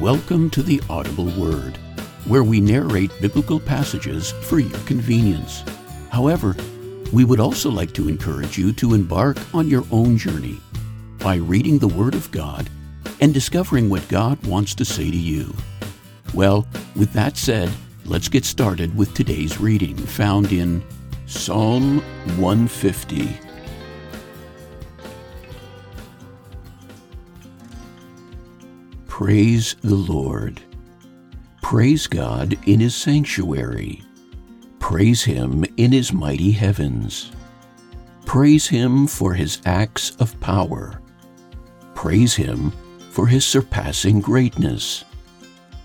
Welcome to the Audible Word, where we narrate biblical passages for your convenience. However, we would also like to encourage you to embark on your own journey by reading the Word of God and discovering what God wants to say to you. Well, with that said, let's get started with today's reading found in Psalm 150. Praise the Lord. Praise God in His sanctuary. Praise Him in His mighty heavens. Praise Him for His acts of power. Praise Him for His surpassing greatness.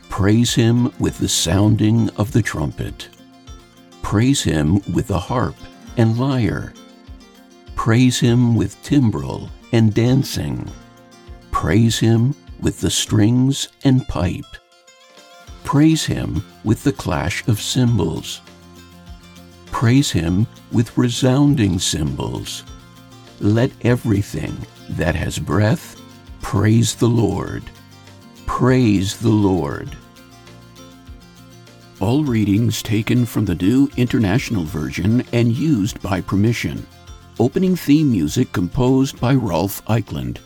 Praise Him with the sounding of the trumpet. Praise Him with the harp and lyre. Praise Him with timbrel and dancing. Praise Him with the strings and pipe. Praise him with the clash of cymbals. Praise him with resounding cymbals. Let everything that has breath praise the Lord. Praise the Lord. All readings taken from the New International Version and used by permission. Opening theme music composed by Rolf Eichland.